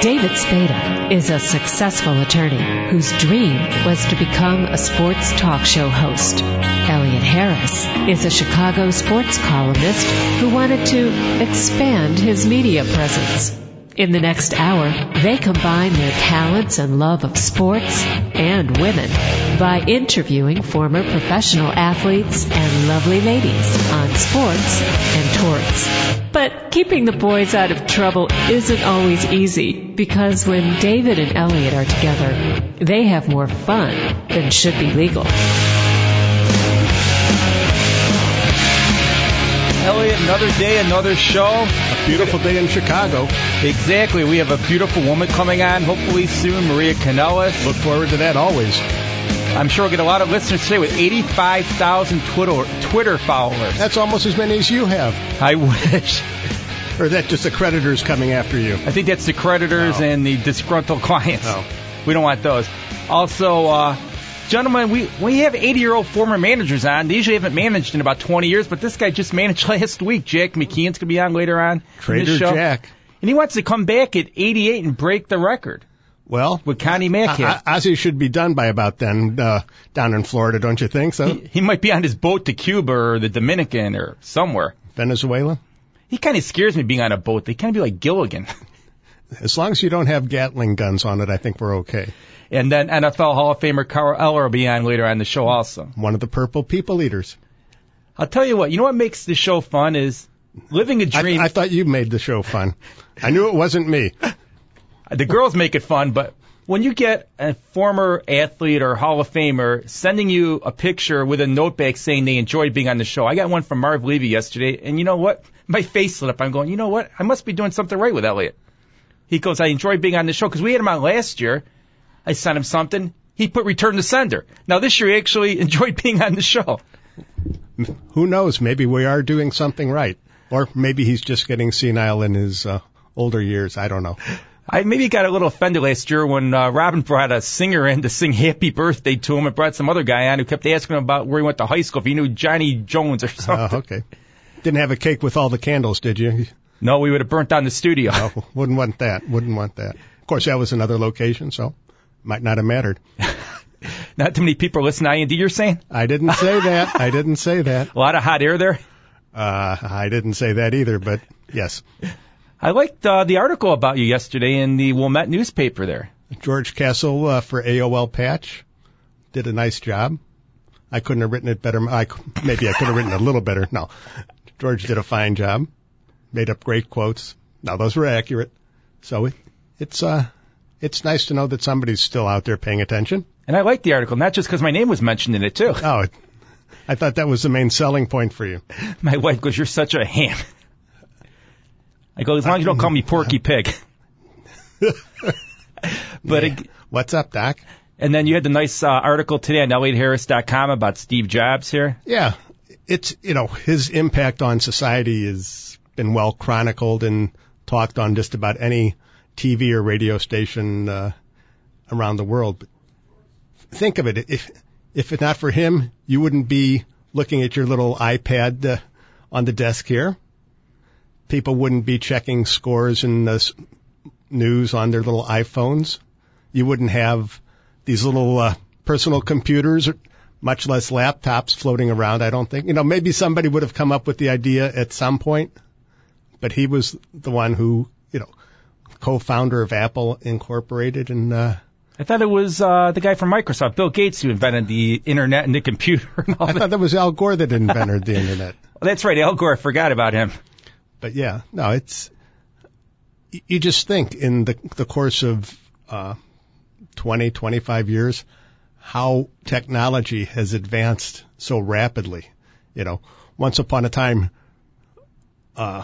David Spada is a successful attorney whose dream was to become a sports talk show host. Elliot Harris is a Chicago sports columnist who wanted to expand his media presence. In the next hour, they combine their talents and love of sports and women by interviewing former professional athletes and lovely ladies on sports and torts. But keeping the boys out of trouble isn't always easy because when David and Elliot are together, they have more fun than should be legal. Elliot, another day, another show. A beautiful day in Chicago. Exactly. We have a beautiful woman coming on, hopefully soon, Maria Kanellis. Look forward to that always. I'm sure we'll get a lot of listeners today with 85,000 Twitter, Twitter followers. That's almost as many as you have. I wish. Or is that just the creditors coming after you? I think that's the creditors Oh. and the disgruntled clients. Oh. We don't want those. Also, uh, gentlemen, we, we have 80 year old former managers on. They usually haven't managed in about 20 years, but this guy just managed last week. Jack McKeon's going to be on later on. Trader this show. Jack. And he wants to come back at 88 and break the record Well, with Connie Mack. O- Ozzie should be done by about then uh, down in Florida, don't you think so? he, he might be on his boat to Cuba or the Dominican or somewhere. Venezuela? He kind of scares me being on a boat. They kind of be like Gilligan. As long as you don't have Gatling guns on it, I think we're okay. And then NFL Hall of Famer Carl Eller will be on later on the show also. One of the purple people eaters. I'll tell you what, you know what makes the show fun is living a dream. I thought you made the show fun. I knew it wasn't me. the girls make it fun, but when you get a former athlete or Hall of Famer sending you a picture with a note back saying they enjoyed being on the show, I got one from Marv Levy yesterday, and you know what? My face lit up. I'm going, you know what? I must be doing something right with Elliot. He goes, I enjoyed being on the show because we had him on last year. I sent him something. He put return to sender. Now this year he actually enjoyed being on the show. Who knows? Maybe we are doing something right. Or maybe he's just getting senile in his uh, older years. I don't know. I maybe got a little offended last year when uh, Robin brought a singer in to sing Happy Birthday to him and brought some other guy on who kept asking him about where he went to high school, if he knew Johnny Jones or something. Oh, okay. Didn't have a cake with all the candles, did you? No, we would have burnt down the studio. No, wouldn't want that. Wouldn't want that. Of course, that was another location, so might not have mattered. Not too many people listen to IND, you're saying? I didn't say that. I didn't say that. A lot of hot air there. Uh, I didn't say that either, but yes. I liked uh, the article about you yesterday in the Wilmette newspaper there. George Castle uh, for AOL Patch did a nice job. I couldn't have written it better. I, maybe I could have written it a little better. No, George did a fine job. Made up great quotes. Now those were accurate. So it, it's uh, it's nice to know that somebody's still out there paying attention. And I liked the article, not just because my name was mentioned in it, too. Oh, I thought that was the main selling point for you. My wife goes, You're such a ham. I go, As long as you don't call me Porky Pig. but Yeah. it, What's up, Doc? And then you had the nice uh, article today on ElliotHarris.com about Steve Jobs here. Yeah, it's you know his impact on society has been well chronicled and talked on just about any TV or radio station uh, around the world. But think of it if if it's not for him, you wouldn't be looking at your little iPad uh, on the desk here. People wouldn't be checking scores and uh, news on their little iPhones. You wouldn't have these little uh, personal computers, much less laptops floating around. I don't think. You know, maybe somebody would have come up with the idea at some point, but he was the one who, you know, co-founder of Apple Incorporated, and uh, I thought it was uh, the guy from Microsoft, Bill Gates, who invented the internet and the computer and all I that. thought that was Al Gore that invented the internet. Well, That's right, Al Gore. I forgot about him. But yeah, no, it's you just think in the the course of uh, 20, 25 years, how technology has advanced so rapidly. You know, once upon a time, uh,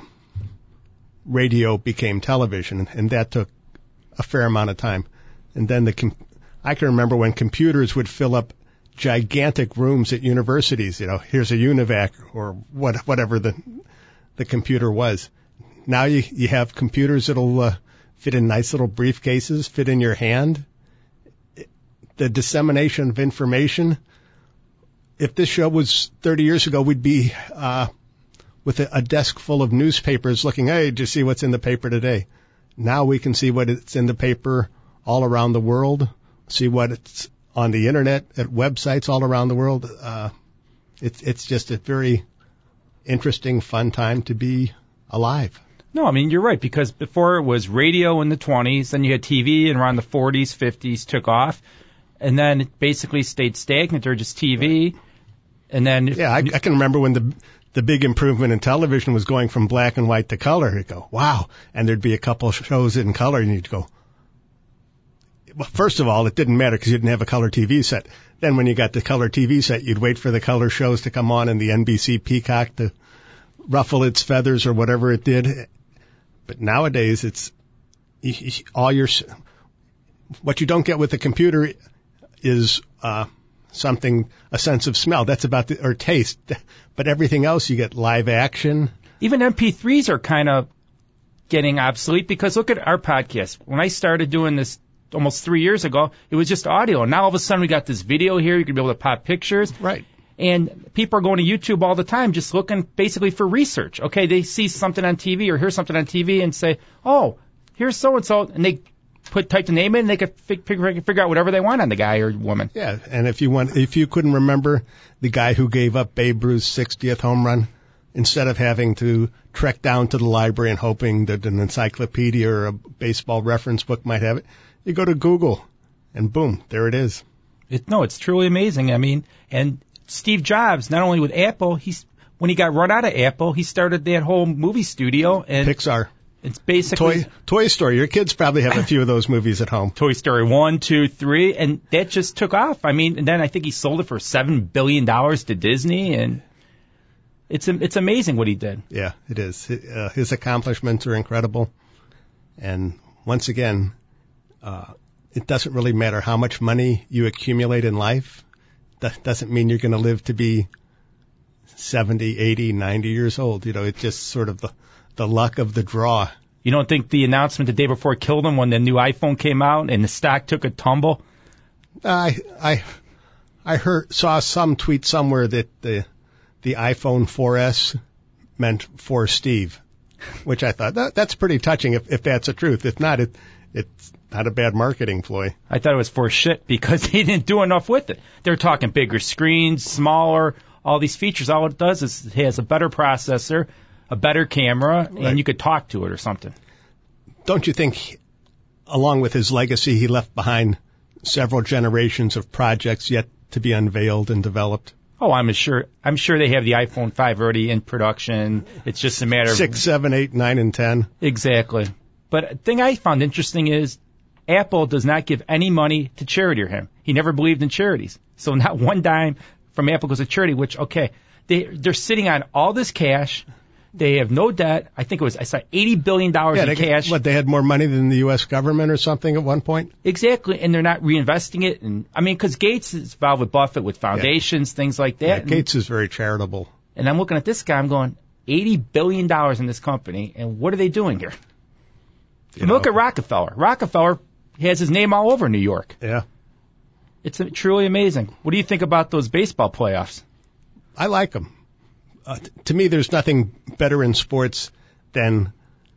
radio became television, and that took a fair amount of time. And then the com- I can remember when computers would fill up gigantic rooms at universities. You know, here's a UNIVAC or what whatever the the computer was. Now you you have computers that'll uh, fit in nice little briefcases, fit in your hand. The dissemination of information. If this show was 30 years ago, we'd be uh, with a, a desk full of newspapers looking, hey, did you see what's in the paper today? now we can see what it's in the paper all around the world, see what it's on the internet at websites all around the world. Uh, it's it's just a very interesting, fun time to be alive. No, I mean you're right because before it was radio in the 20s, then you had TV and around the 40s, 50s took off, and then it basically stayed stagnant or just TV, and then Yeah, I, I can remember when the the big improvement in television was going from black and white to color. You'd go, wow, and there'd be a couple shows in color, and you'd go. Well, first of all, it didn't matter because you didn't have a color TV set. Then when you got the color TV set, you'd wait for the color shows to come on and the NBC Peacock to ruffle its feathers or whatever it did. But nowadays, it's all your what you don't get with the computer is uh, something a sense of smell. That's about the or taste. But everything else, you get live action. even MP3s are kind of getting obsolete because look at our podcast. When I started doing this almost three years ago, it was just audio. And now all of a sudden we got this video here. You can be able to pop pictures. Right. And people are going to YouTube all the time just looking basically for research. Okay, they see something on TV or hear something on TV and say, oh, here's so and so. And they put type the name in and they could fig- figure, figure out whatever they want on the guy or woman. Yeah, and if you want, if you couldn't remember the guy who gave up Babe Ruth's 60th home run, instead of having to trek down to the library and hoping that an encyclopedia or a baseball reference book might have it, you go to Google, and boom, there it is. It, no, it's truly amazing. I mean, and Steve Jobs, not only with Apple, he's when he got run out of Apple, he started that whole movie studio, and Pixar, it's basically Toy Toy Story. Your kids probably have a few of those movies at home. Toy Story one, two, three, and that just took off. I mean, and then I think he sold it for seven billion dollars to Disney, and it's it's amazing what he did. Yeah, it is. Uh, his accomplishments are incredible, and once again, uh, it doesn't really matter how much money you accumulate in life. That doesn't mean you're going to live to be 70, 80, 90 years old. You know, it's just sort of the the luck of the draw. You don't think the announcement the day before killed him when the new iPhone came out and the stock took a tumble? I I I heard saw some tweet somewhere that the the iPhone 4S meant for Steve, which I thought that, that's pretty touching if if that's the truth. If not, it it's not a bad marketing ploy. I thought it was for shit because they didn't do enough with it. They're talking bigger screens, smaller, all these features. All it does is it has a better processor, a better camera, Right. and you could talk to it or something. Don't you think, along with his legacy, he left behind several generations of projects yet to be unveiled and developed? Oh, I'm sure. I'm sure they have the iPhone 5 already in production. It's just a matter of Six, seven, eight, nine, and ten. Exactly. But the thing I found interesting is Apple does not give any money to charity or him. He never believed in charities. So not one dime from Apple goes to charity, which, okay, they, they're sitting on all this cash. They have no debt. I think it was, I saw $80 billion Yeah, in cash. what they had more money than the U.S. government or something at one point. Exactly. And they're not reinvesting it. And I mean, cause Gates is involved with Buffett with foundations, things like that. Yeah, And- Gates is very charitable. and I'm looking at this guy, I'm going, $80 billion in this company. And what are they doing here? You Look at Rockefeller. Rockefeller has his name all over New York. Yeah, It's truly amazing. What do you think about those baseball playoffs? I like them. Uh, to me, there's nothing better in sports than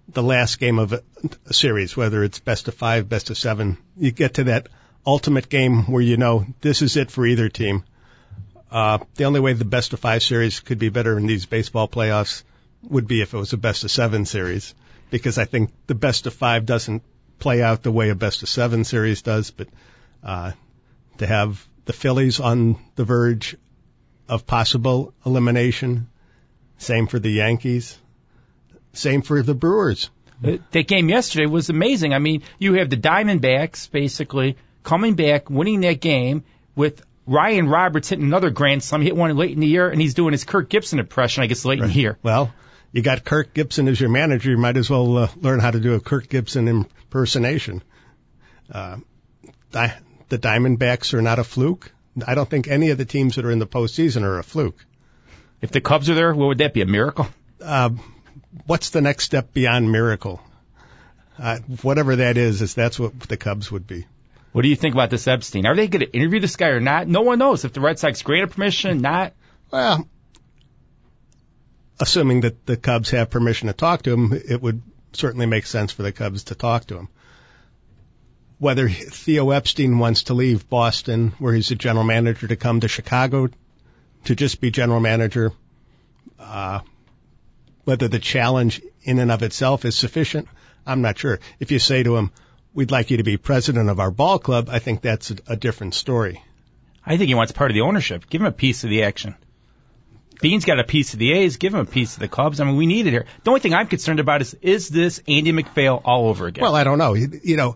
the last game of a, a series, whether it's best of five, best of seven. You get to that ultimate game where you know this is it for either team. Uh, the only way the best of five series could be better in these baseball playoffs would be if it was a best of seven series, because I think the best of five doesn't play out the way a best of seven series does, but uh, to have the Phillies on the verge of possible elimination. Same for the Yankees. Same for the Brewers. That game yesterday was amazing. I mean, you have the Diamondbacks basically coming back, winning that game with Ryan Roberts hitting another grand slam. He hit one late in the year, and he's doing his Kirk Gibson impression, I guess, late in the year. Well, you got Kirk Gibson as your manager. You might as well uh, learn how to do a Kirk Gibson impersonation. Uh, di- the Diamondbacks are not a fluke. I don't think any of the teams that are in the postseason are a fluke. If the Cubs are there, what would that be? A miracle? Uh, what's the next step beyond miracle? Uh, whatever that is, is that's what the Cubs would be. What do you think about this Epstein? Are they going to interview this guy or not? No one knows if the Red Sox granted permission, not. Well, assuming that the Cubs have permission to talk to him, it would certainly make sense for the Cubs to talk to him. Whether Theo Epstein wants to leave Boston, where he's a general manager, to come to Chicago to just be general manager, uh, whether the challenge in and of itself is sufficient, I'm not sure. If you say to him, we'd like you to be president of our ball club, I think that's a, a different story. I think he wants part of the ownership. Give him a piece of the action. Beane's got a piece of the A's. Give him a piece of the Cubs. I mean, we need it here. The only thing I'm concerned about is, is this Andy MacPhail all over again? Well, I don't know. You, you know,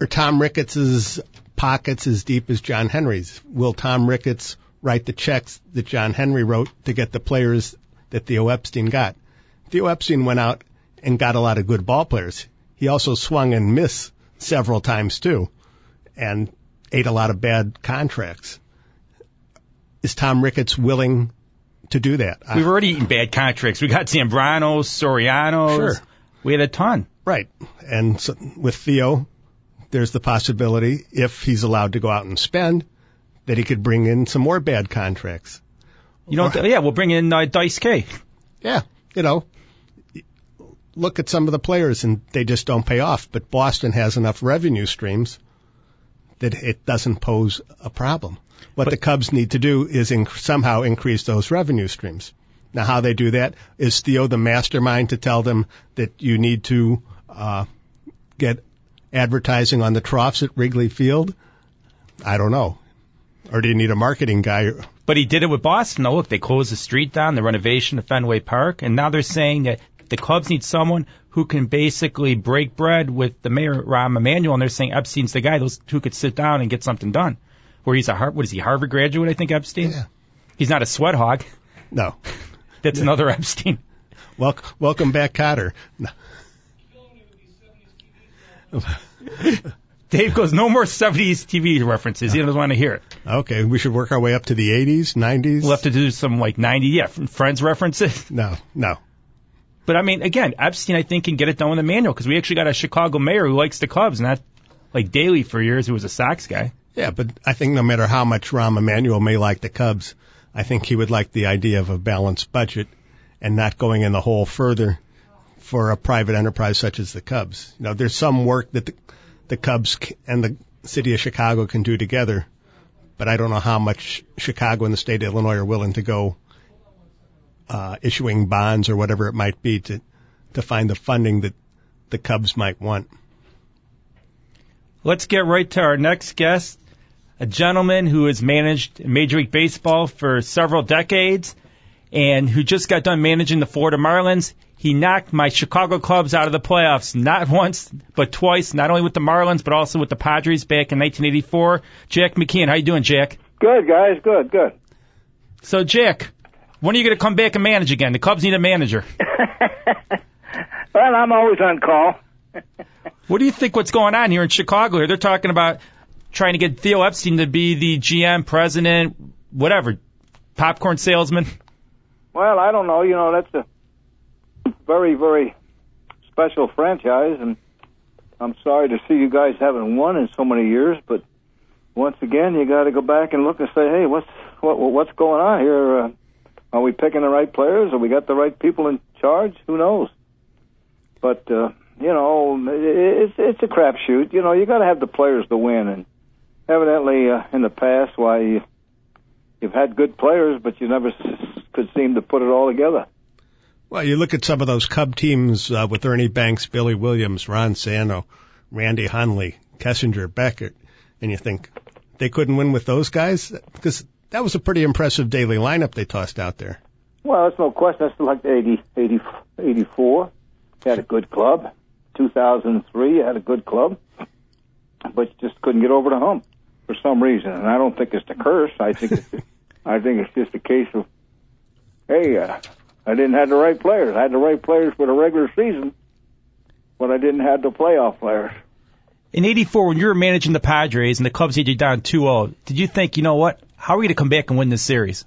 or Tom Ricketts's pockets as deep as John Henry's? Will Tom Ricketts write the checks that John Henry wrote to get the players that Theo Epstein got? Theo Epstein went out and got a lot of good ball players. He also swung and missed several times too, and ate a lot of bad contracts. Is Tom Ricketts willing to do that? We've already eaten bad contracts. We got Zambrano, Soriano. Sure. We had a ton. Right. And so with Theo, there's the possibility, if he's allowed to go out and spend, that he could bring in some more bad contracts. You know, yeah, we'll bring in uh, Dice K. Yeah, you know, look at some of the players and they just don't pay off. But Boston has enough revenue streams that it doesn't pose a problem. What But- the Cubs need to do is somehow increase those revenue streams. Now, how they do that is Theo the mastermind to tell them that you need to uh, get advertising on the troughs at Wrigley Field. I don't know. Or do you need a marketing guy? But he did it with Boston. Now, look, they closed the street down, the renovation of Fenway Park, and now they're saying that the Cubs need someone who can basically break bread with the mayor, Rahm Emanuel, and they're saying Epstein's the guy. Those two could sit down and get something done. Where he's a Har- what is he, Harvard graduate? I think Epstein. Yeah. He's not a sweat hog. No. That's another Epstein. Wel- welcome back, Kotter. Dave goes, no more 70s TV references. He doesn't want to hear it. Okay, we should work our way up to the 80s, 90s. We'll have to do some like 90, yeah, Friends references. No, no. But I mean, again, Epstein, I think, can get it done with Emanuel because we actually got a Chicago mayor who likes the Cubs, not like Daley for years, who was a Sox guy. Yeah, but I think no matter how much Rahm Emanuel may like the Cubs, I think he would like the idea of a balanced budget and not going in the hole further for a private enterprise such as the Cubs. You know, there's some work that the, the Cubs and the city of Chicago can do together, but I don't know how much Chicago and the state of Illinois are willing to go uh, issuing bonds or whatever it might be to to find the funding that the Cubs might want. Let's get right to our next guest, a gentleman who has managed Major League Baseball for several decades and who just got done managing the Florida Marlins. He knocked my Chicago Cubs out of the playoffs not once, but twice, not only with the Marlins, but also with the Padres back in 1984. Jack McKeon, how you doing, Jack? Good, guys. Good, good. So, Jack, when are you going to come back and manage again? The Cubs need a manager. Well, I'm always on call. What do you think what's going on here in Chicago? Here they're talking about trying to get Theo Epstein to be the GM, president, whatever, popcorn salesman. Well, I don't know. You know, that's a very, very special franchise, and I'm sorry to see you guys haven't won in so many years. But once again, you got to go back and look and say, hey, what's what, what's going on here? Uh, are we picking the right players? Have we got the right people in charge? Who knows? But uh, you know, it's it's a crapshoot. You know, you got to have the players to win, and evidently uh, in the past, why you, you've had good players, but you never could seem to put it all together. Well, you look at some of those Cub teams uh, with Ernie Banks, Billy Williams, Ron Santo, Randy Hundley, Kessinger, Beckert, and you think they couldn't win with those guys because that was a pretty impressive daily lineup they tossed out there. Well, that's no question. That's like 80, 80, 84. Had a good club. 2003, had a good club, but just couldn't get over the hump for some reason. And I don't think it's the curse. I think it's, I think it's just a case of, hey, uh, I didn't have the right players. I had the right players for the regular season, but I didn't have the playoff players. In 84, when you were managing the Padres and the Cubs had you down 2-0, did you think, you know what, how are we going to come back and win this series?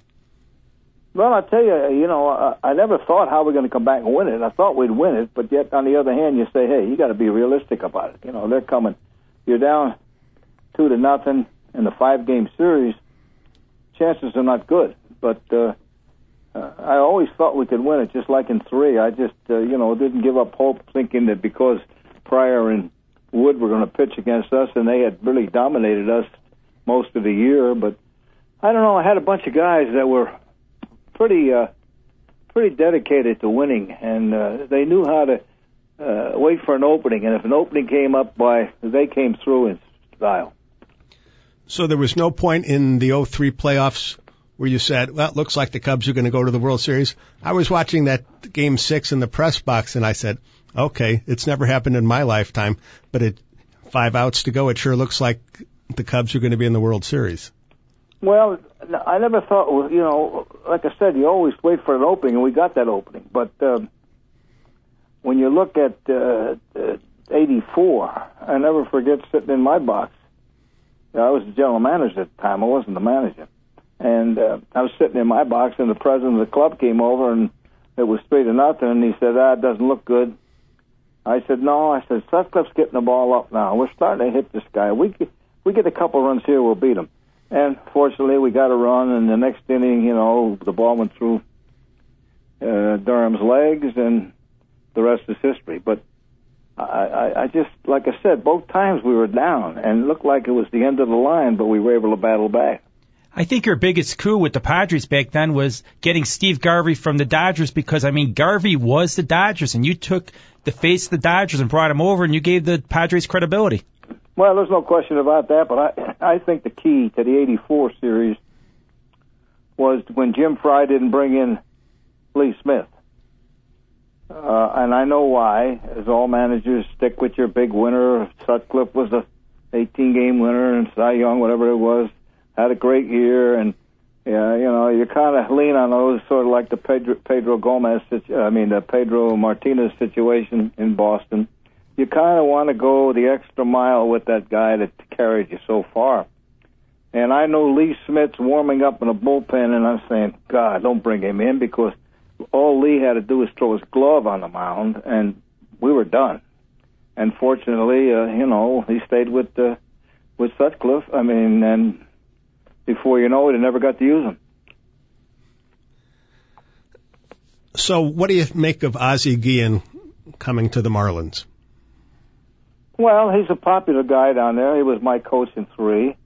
Well, I tell you, you know, I, I never thought how we're going to come back and win it. I thought we'd win it, but yet on the other hand, you say, hey, you got to be realistic about it. You know, they're coming. You're down two to nothing in the five game series. Chances are not good, but uh, uh, I always thought we could win it, just like in three. I just, uh, you know, didn't give up hope, thinking that because Prior and Wood were going to pitch against us, and they had really dominated us most of the year. But I don't know. I had a bunch of guys that were pretty, uh, pretty dedicated to winning, and uh, they knew how to uh, wait for an opening. And if an opening came up, by they came through in style. So there was no point in the 03 playoffs where you said, well, it looks like the Cubs are going to go to the World Series. I was watching that game six in the press box and I said, okay, it's never happened in my lifetime, but it, five outs to go, it sure looks like the Cubs are going to be in the World Series. Well, I never thought, you know, like I said, you always wait for an opening, and we got that opening. But um, when you look at uh, uh, 84, I never forget sitting in my box. I was the general manager at the time. I wasn't the manager. And uh, I was sitting in my box, and the president of the club came over, and it was three to nothing. And he said, "Ah, doesn't look good." I said, "No." I said, "Sutcliffe's getting the ball up now. We're starting to hit this guy. We we get a couple runs here, we'll beat him." And fortunately, we got a run. And the next inning, you know, the ball went through uh, Durham's legs, and the rest is history. But I, I, I just, like I said, both times we were down, and looked like it was the end of the line, but we were able to battle back. I think your biggest coup with the Padres back then was getting Steve Garvey from the Dodgers because I mean Garvey was the Dodgers and you took the face of the Dodgers and brought him over and you gave the Padres credibility. Well, there's no question about that, but I I think the key to the '84 series was when Jim Frey didn't bring in Lee Smith, uh, and I know why. As all managers, stick with your big winner. Sutcliffe was a 18 game winner, and Cy Young, whatever it was had a great year, and yeah, you know, you kind of lean on those, sort of like the Pedro, Pedro Gomez, situ- I mean, the Pedro Martinez situation in Boston. You kind of want to go the extra mile with that guy that carried you so far. And I know Lee Smith's warming up in a bullpen, and I'm saying, God, don't bring him in because all Lee had to do was throw his glove on the mound, and we were done. And fortunately, uh, you know, he stayed with uh, with Sutcliffe. I mean, and before you know it, I never got to use them. So, what do you make of Ozzie Guillen coming to the Marlins? Well, he's a popular guy down there. He was my coach in three,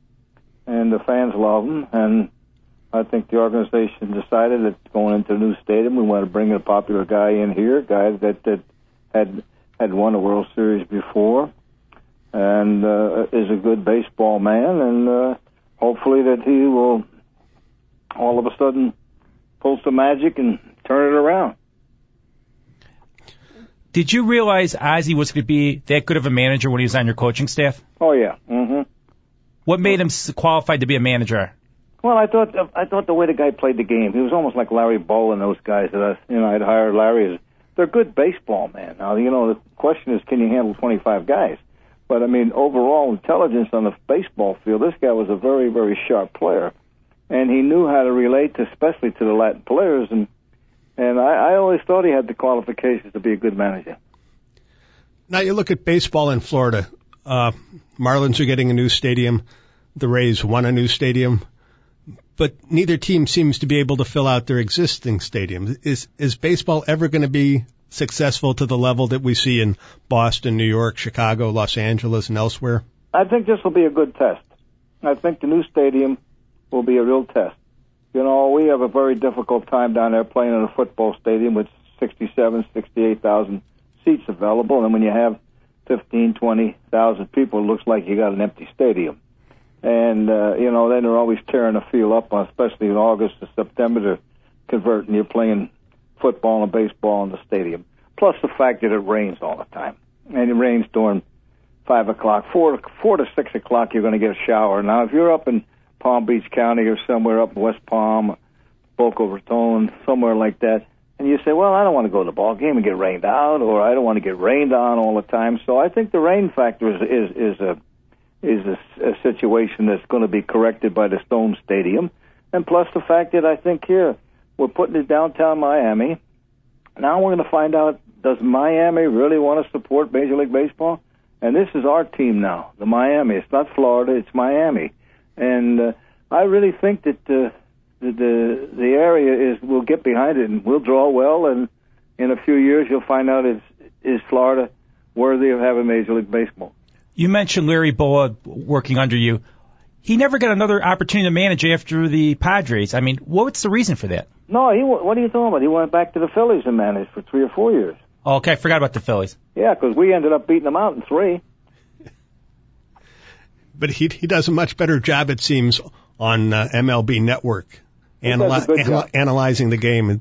and the fans love him. And I think the organization decided that going into a new stadium, we want to bring a popular guy in here, a guy that that had had won a World Series before, and uh, is a good baseball man, and uh, hopefully that he will all of a sudden pull some magic and turn it around. Did you realize Ozzie was going to be that good of a manager when he was on your coaching staff? Oh yeah. hmm What made him qualified to be a manager? Well, I thought I thought the way the guy played the game, he was almost like Larry Bowa and those guys that I, you know I'd hired Larry as they're good baseball men. Now you know the question is, can you handle 25 guys? But I mean, overall intelligence on the baseball field, this guy was a very, very sharp player, and he knew how to relate, to, especially to the Latin players. And and I, I always thought he had the qualifications to be a good manager. Now you look at baseball in Florida. Uh, Marlins are getting a new stadium. The Rays won a new stadium, but neither team seems to be able to fill out their existing stadium. Is is baseball ever going to be successful to the level that we see in Boston, New York, Chicago, Los Angeles, and elsewhere? I think this will be a good test. I think the new stadium will be a real test. You know, we have a very difficult time down there playing in a football stadium with 67, 68,000 seats available, and when you have 15, 20,000 people, it looks like you got an empty stadium. And, uh, you know, then they're always tearing the field up, especially in August or September to convert, and you're playing football and baseball in the stadium. Plus the fact that it rains all the time, and it rains during five o'clock, four four to six o'clock. You're going to get a shower. Now, if you're up in Palm Beach County or somewhere up in West Palm, Boca Raton, somewhere like that, and you say, "Well, I don't want to go to the ball game and get rained out, or I don't want to get rained on all the time." So I think the rain factor is is, is a is a, a situation that's going to be corrected by the Stone Stadium, and plus the fact that I think here we're putting it downtown Miami. Now we're going to find out does Miami really want to support Major League Baseball? And this is our team now, the Miami. It's not Florida, it's Miami. And uh, I really think that uh, the the, the area is we'll get behind it and we'll draw well, and in a few years you'll find out is is Florida worthy of having Major League Baseball. You mentioned Larry Bowa working under you. He never got another opportunity to manage after the Padres. I mean, what's the reason for that? No, he. What are you talking about? He went back to the Phillies and managed for three or four years. Oh, okay, I forgot about the Phillies. Yeah, because we ended up beating them out in three. But he he does a much better job, it seems, on uh, MLB Network, analy- anal- analyzing the game. And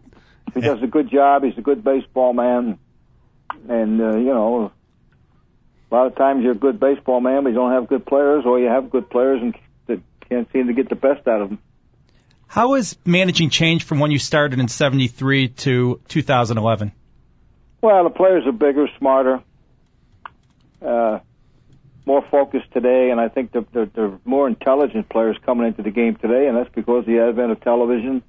He does a good job. He's a good baseball man, and uh, you know, a lot of times you're a good baseball man, but you don't have good players, or you have good players and that can't seem to get the best out of them. How has managing changed from when you started in 73 to 2011? Well, the players are bigger, smarter, uh, more focused today, and I think they're, they're, they're more intelligent players coming into the game today, and that's because of the advent of television,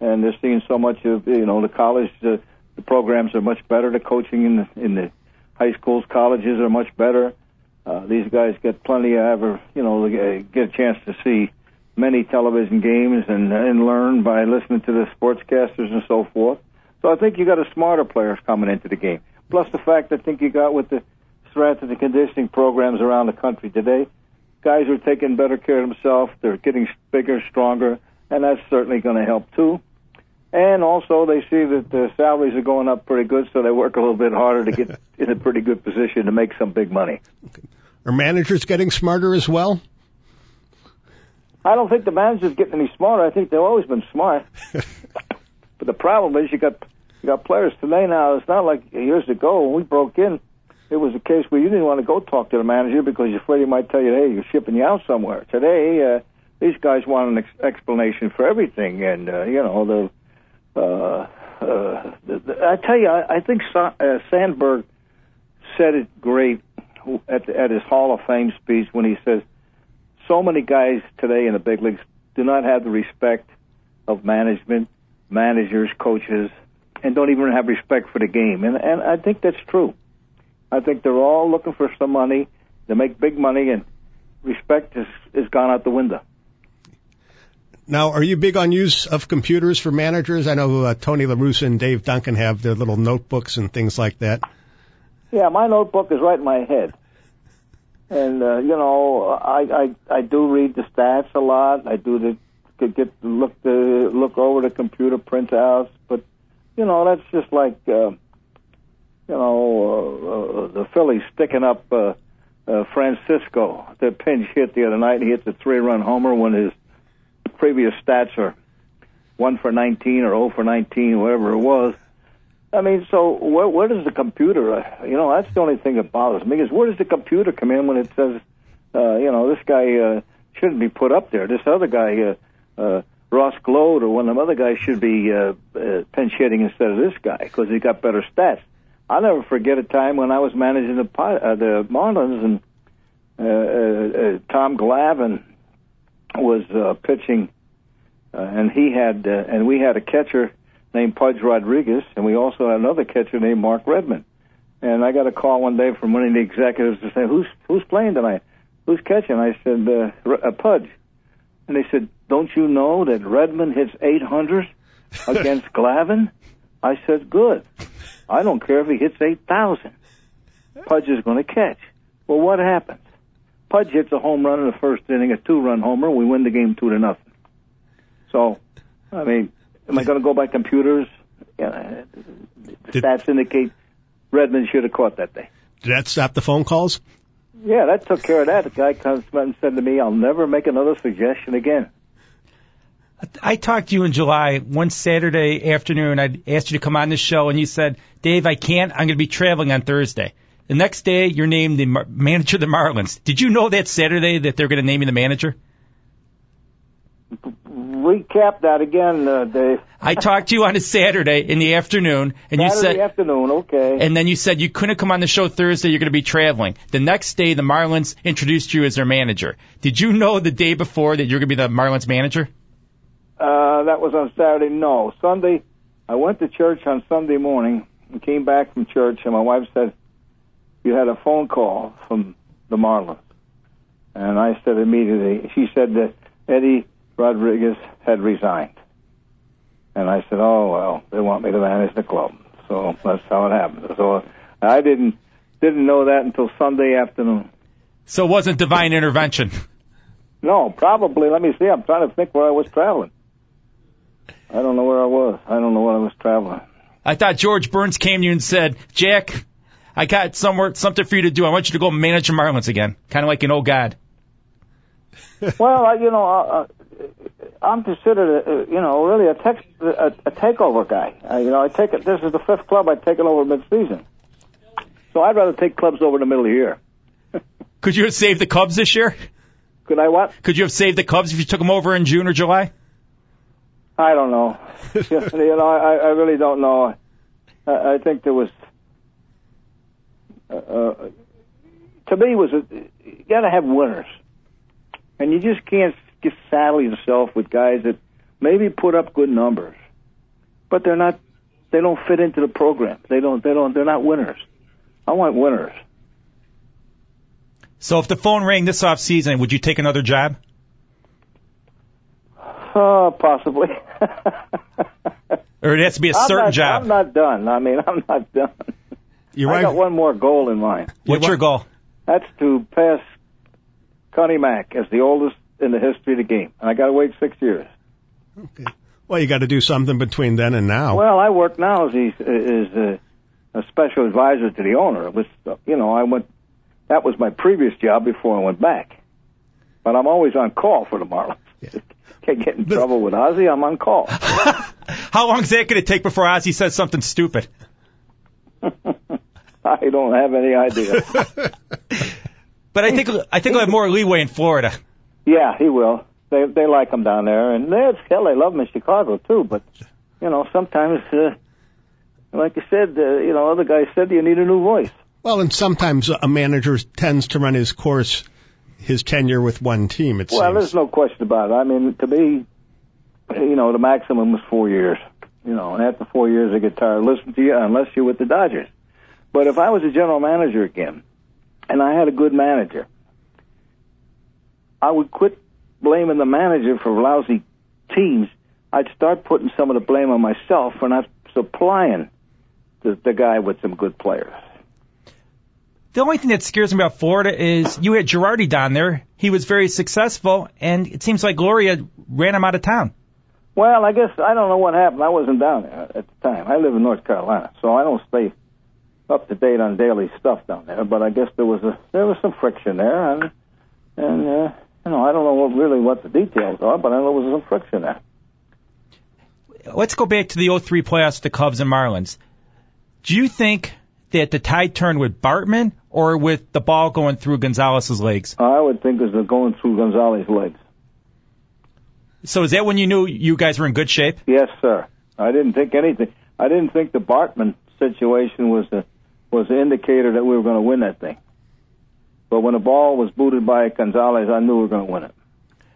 and they're seeing so much of you know the college. Uh, the programs are much better. The coaching in the, in the high schools, colleges are much better. Uh, these guys get plenty of ever, you know, get a chance to see many television games and and learn by listening to the sportscasters and so forth. So I think you got a smarter players coming into the game. Plus the fact I think you got with the strength and the conditioning programs around the country today, guys are taking better care of themselves. They're getting bigger, stronger, and that's certainly going to help too. And also, they see that the salaries are going up pretty good, so they work a little bit harder to get in a pretty good position to make some big money. Are managers getting smarter as well? I don't think the manager's getting any smarter. I think they've always been smart. but the problem is you got you got players today now. It's not like years ago when we broke in. It was a case where you didn't want to go talk to the manager because you're afraid he might tell you, "Hey, you're shipping you out somewhere." Today, uh, these guys want an ex- explanation for everything, and uh, you know the. Uh, uh, the, the, I tell you, I, I think Sa- uh, Sandberg said it great at, at his Hall of Fame speech when he says, "So many guys today in the big leagues do not have the respect of management, managers, coaches, and don't even have respect for the game." And and I think that's true. I think they're all looking for some money. They make big money, and respect is is gone out the window. Now, are you big on use of computers for managers? I know uh, Tony La Russa and Dave Duncan have their little notebooks and things like that. Yeah, my notebook is right in my head, and uh, you know, I, I I do read the stats a lot. I do the could get look the look over the computer printouts, but you know, that's just like uh, you know uh, uh, the Phillies sticking up uh, uh, Francisco. The pinch hit the other night. He hits a three-run homer when his previous stats are one for 19 or 0 for 19, whatever it was. I mean, so where, where does the computer? Uh, you know, that's the only thing that bothers me is where does the computer come in when it says, uh, you know, this guy uh, shouldn't be put up there. This other guy, uh, uh, Ross Gload, or one of them other guys should be uh, uh, pinch hitting instead of this guy because he got better stats. I'll never forget a time when I was managing the uh, the Marlins and uh, uh, uh, Tom Glavine was uh, pitching, uh, and he had uh, and we had a catcher named Pudge Rodriguez, and we also had another catcher named Mark Redmond. And I got a call one day from one of the executives to say, "Who's who's playing tonight? Who's catching?" I said, uh, uh, "Pudge." And they said, "Don't you know that Redmond hits 800 against Glavine?" I said, "Good. I don't care if he hits 8,000. Pudge is going to catch." Well, what happens? Pudge hits a home run in the first inning, a two-run homer. We win the game two to nothing. So, I mean, am I going to go by computers? Yeah, the Did- stats indicate Redmond should have caught that day. Did that stop the phone calls? Yeah, that took care of that. The guy comes up and said to me, "I'll never make another suggestion again." I talked to you in July one Saturday afternoon. I asked you to come on the show, and you said, "Dave, I can't. I'm going to be traveling on Thursday." The next day, you're named the mar- manager of the Marlins. Did you know that Saturday that they're going to name you the manager? Recap that again, uh, Dave. I talked to you on a Saturday in the afternoon, and you said, afternoon, okay. and then you said you couldn't come on the show Thursday. You're going to be traveling. The next day, the Marlins introduced you as their manager. Did you know the day before that you're going to be the Marlins manager? Uh, that was on Saturday. No, Sunday. I went to church on Sunday morning and came back from church, and my wife said, "You had a phone call from the Marlins," and I said immediately. She said that Eddie Rodriguez had resigned, And I said, "Oh well, they want me to manage the club." So that's how it happened. So I didn't didn't know that until Sunday afternoon. So it wasn't divine intervention. No, probably. Let me see. I'm trying to think where I was traveling. I don't know where I was. I don't know where I was traveling. I thought George Burns came to you and said, Jack, I got somewhere something for you to do. I want you to go manage the Marlins again, kind of like an old god. Well, I, you know, uh, I'm considered, a, you know, really a, tex, a, a takeover guy. Uh, you know, I take it. This is the fifth club I've taken over mid-season, so I'd rather take clubs over in the middle of the year. Could you have saved the Cubs this year? Could I what? Could you have saved the Cubs if you took them over in June or July? I don't know. you know, I, I really don't know. I, I think there was. Uh, uh, to me, was a, you got to have winners, and you just can't just saddle yourself with guys that maybe put up good numbers, but they're not. They don't fit into the program. They don't. They don't. They're not winners. I want winners. So if the phone rang this off season, would you take another job? Uh, possibly. or it has to be a I'm certain not, job. I'm not done. I mean, I'm not done. You're right. I got one more goal in mind. What's your goal? That's to pass Connie Mack as the oldest in the history of the game. And I got to wait six years. Okay. Well, you got to do something between then and now. Well, I work now as, he, as a, a special advisor to the owner. It was, you know, I went. That was my previous job before I went back. But I'm always on call for the Marlins. Can't get in trouble with Ozzie. I'm on call. How long is that going to take before Ozzie says something stupid? I don't have any idea. But I think I think I'll have more leeway in Florida. yeah, he will. They they like him down there, and they hell, they love him in Chicago too. But you know, sometimes, uh, like I said, uh, you know, other guys said you need a new voice. well, and sometimes a manager tends to run his course, his tenure with one team. It Well, seems. there's no question about it. I mean, to me, you know, the maximum was four years. You know, and after four years, they get tired of listening to you unless you're with the Dodgers. But if I was a general manager again, and I had a good manager, I would quit blaming the manager for lousy teams. I'd start putting some of the blame on myself for not supplying the, the guy with some good players. The only thing that scares me about Florida is you had Girardi down there. He was very successful, and it seems like Loria ran him out of town. Well, I guess I don't know what happened. I wasn't down there at the time. I live in North Carolina, so I don't stay up to date on daily stuff down there. But I guess there was a there was some friction there, and and uh, you know I don't know what, really what the details are, but I know there was some friction there. Let's go back to the 03 playoffs, the Cubs and Marlins. Do you think that the tide turned with Bartman or with the ball going through Gonzalez's legs? I would think it was going through Gonzalez's legs. So is that when you knew you guys were in good shape? Yes, sir. I didn't think anything. I didn't think the Bartman situation was the was the indicator that we were going to win that thing. But when the ball was booted by Gonzalez, I knew we were going to win it.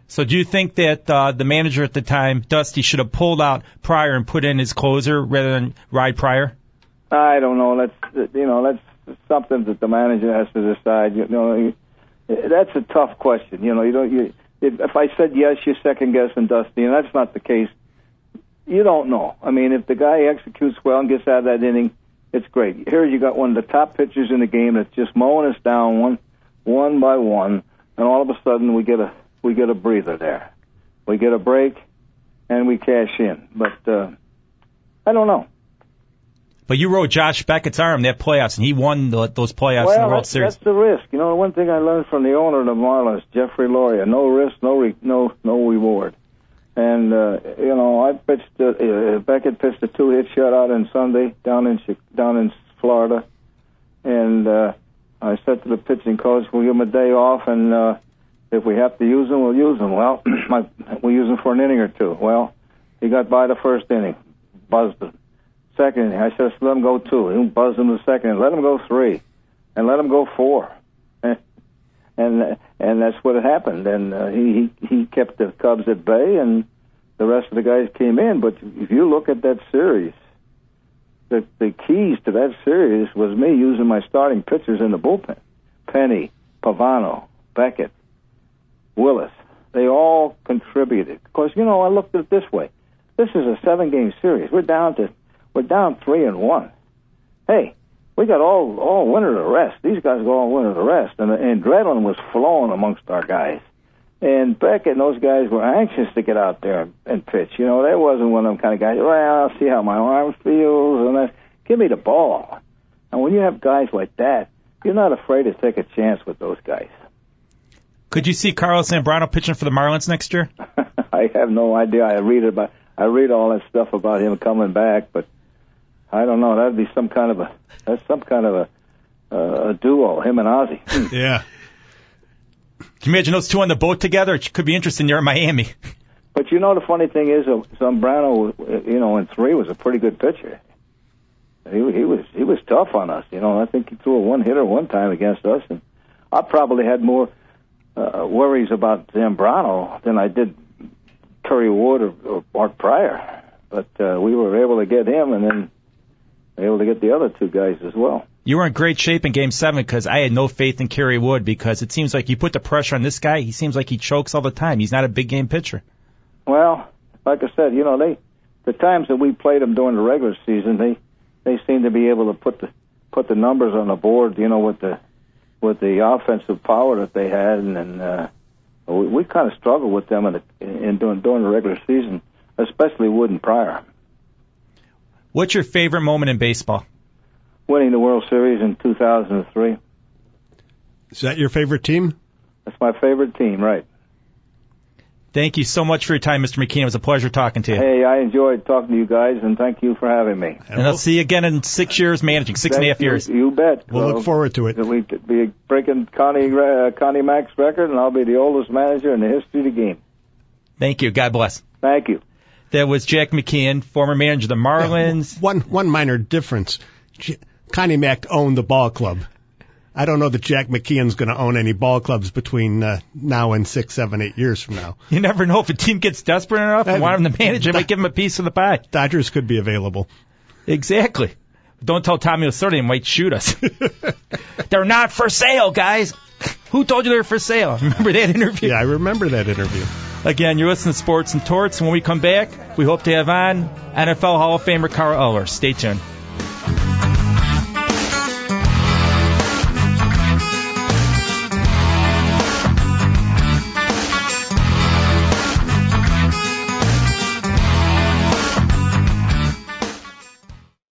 So do you think that uh, the manager at the time, Dusty, should have pulled out Prior and put in his closer rather than ride Prior? I don't know. That's you know that's something that the manager has to decide. You know, that's a tough question. You know, you don't. You, if, if I said yes, you're second guessing Dusty, and that's not the case. You don't know. I mean, if the guy executes well and gets out of that inning, it's great. Here you got one of the top pitchers in the game that's just mowing us down one, one by one, and all of a sudden we get a we get a breather there. We get a break, and we cash in. But uh, I don't know. But you rode Josh Beckett's arm that playoffs, and he won the, those playoffs in the World that's, Series. that's the risk. You know, one thing I learned from the owner of the Marlins, Jeffrey Loria: no risk, no re- no no reward. And uh, you know, I pitched. Uh, uh, Beckett pitched a two-hit shutout on Sunday down in down in Florida, and uh, I said to the pitching coach, "We'll give him a day off, and uh, if we have to use him, we'll use him." Well, my, we'll use him for an inning or two. Well, he got by the first inning, buzzed him. Second inning, I said, "Let him go two. He buzzed him the second. Let him go three, and let him go four. And and that's what happened. And uh, he, he kept the Cubs at bay, and the rest of the guys came in. But if you look at that series, the the keys to that series was me using my starting pitchers in the bullpen: Penny, Pavano, Beckett, Willis. They all contributed. Because you know, I looked at it this way: This is a seven game series. We're down to we're down three and one. Hey, we got all all winter to rest. These guys go all winter to rest, and the adrenaline was flowing amongst our guys. And Beckett and those guys were anxious to get out there and pitch. You know, that wasn't one of them kind of guys. Well, I'll see how my arm feels, and then give me the ball. And when you have guys like that, you're not afraid to take a chance with those guys. Could you see Carlos Zambrano pitching for the Marlins next year? I have no idea. I read about I read all that stuff about him coming back, but I don't know. That'd be some kind of a that's some kind of a uh, a duo, him and Ozzie. Yeah. Can you imagine those two on the boat together? It could be interesting. You're in Miami. But you know the funny thing is, uh, Zambrano, uh, you know, in three was a pretty good pitcher. He he was he was tough on us. You know, I think he threw a one hitter one time against us, and I probably had more uh, worries about Zambrano than I did Kerry Wood or, or Art Prior. But uh, we were able to get him, and then able to get the other two guys as well. You were in great shape in Game Seven because I had no faith in Kerry Wood because it seems like you put the pressure on this guy. He seems like he chokes all the time. He's not a big game pitcher. Well, like I said, you know, they the times that we played them during the regular season, they they seem to be able to put the put the numbers on the board, you know, with the with the offensive power that they had, and, and uh, we, we kind of struggled with them in, the, in during during the regular season, especially Wood and Prior. What's your favorite moment in baseball? Winning the World Series in 2003. Is that your favorite team? That's my favorite team, right? Thank you so much for your time, Mr. McKeon. It was a pleasure talking to you. Hey, I enjoyed talking to you guys, and thank you for having me. and I'll see you again in six years managing, six and a half Thank you- years. You bet. We'll look forward to it. We could be breaking Connie uh, Connie Mack's record, and I'll be the oldest manager in the history of the game. Thank you. God bless. Thank you. That was Jack McKeon, former manager of the Marlins. One one minor difference. J- Connie Mack owned the ball club. I don't know that Jack McKeon's going to own any ball clubs between uh, now and six, seven, eight years from now. You never know if a team gets desperate enough and want him to manage, they might give him a piece of the pie. Dodgers could be available. Exactly. Don't tell Tommy Lasorda he might shoot us. they're not for sale, guys. Who told you they're for sale? Remember that interview? Yeah, I remember that interview. Again, you're listening to Sports and Torts. When we come back, we hope to have on NFL Hall of Famer Carl Eller. Stay tuned.